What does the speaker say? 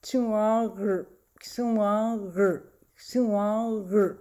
青蛙儿，青蛙儿，青蛙儿。